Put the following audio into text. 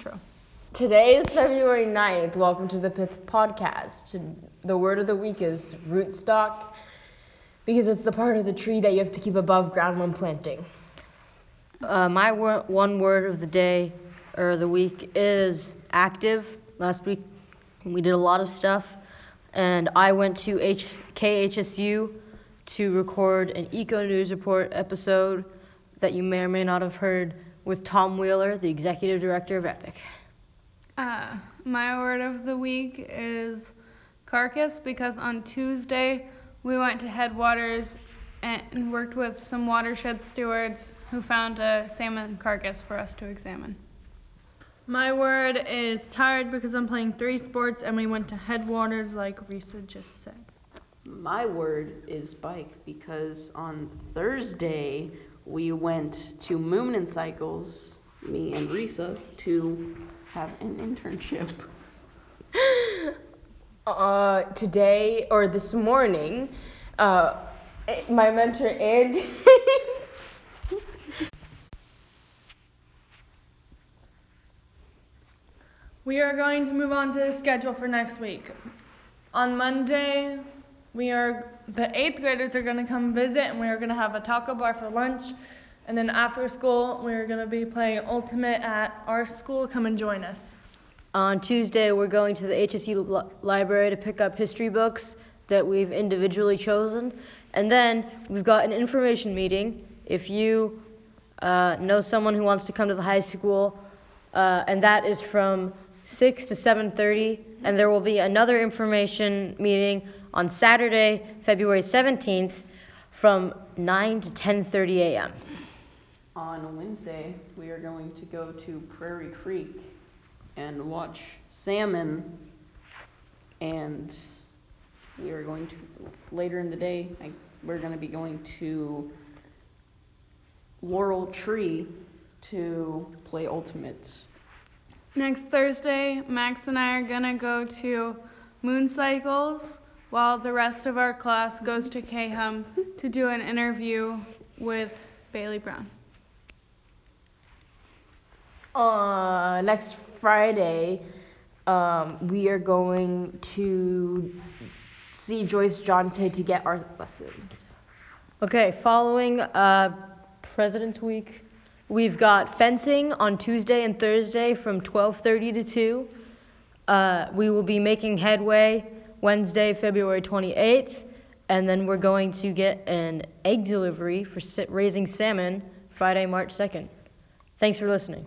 intro. Today is February 9th. Welcome to the Pith Podcast. The word of the week is rootstock because it's the part of the tree that you have to keep above ground when planting. Uh, my wor- one word of the day or the week is active. Last week we did a lot of stuff, and I went to H- KHSU to record an Eco News Report episode that you may or may not have heard with Tom Wheeler, the executive director of EPIC. Uh, my word of the week is carcass because on Tuesday we went to Headwaters and worked with some watershed stewards who found a salmon carcass for us to examine. My word is tired because I'm playing three sports and we went to headwaters like Risa just said. My word is bike because on Thursday we went to Moon and Cycles, me and Risa, to have an internship. Uh, today or this morning, uh, my mentor Andy. We are going to move on to the schedule for next week. On Monday, we are the eighth graders are going to come visit and we are going to have a taco bar for lunch. And then after school, we are going to be playing Ultimate at our school. Come and join us. On Tuesday, we're going to the HSU li- library to pick up history books that we've individually chosen. And then we've got an information meeting. If you uh, know someone who wants to come to the high school, uh, and that is from 6 to 7:30. And there will be another information meeting on Saturday, February 17th, from 9 to 10:30 a.m. On Wednesday, we are going to go to Prairie Creek and watch salmon. And we are going to, later in the day, I, we're going to be going to Laurel Tree to play Ultimate. Next Thursday, Max and I are gonna go to Moon Cycles while the rest of our class goes to K Hums to do an interview with Bailey Brown. Uh, next Friday, um, we are going to see Joyce Jonte to get art lessons. Okay, following uh, President's Week, we've got fencing on Tuesday and Thursday from 12:30 to 2. Uh, we will be making headway Wednesday, February 28th, and then we're going to get an egg delivery for raising salmon Friday, March 2nd. Thanks for listening.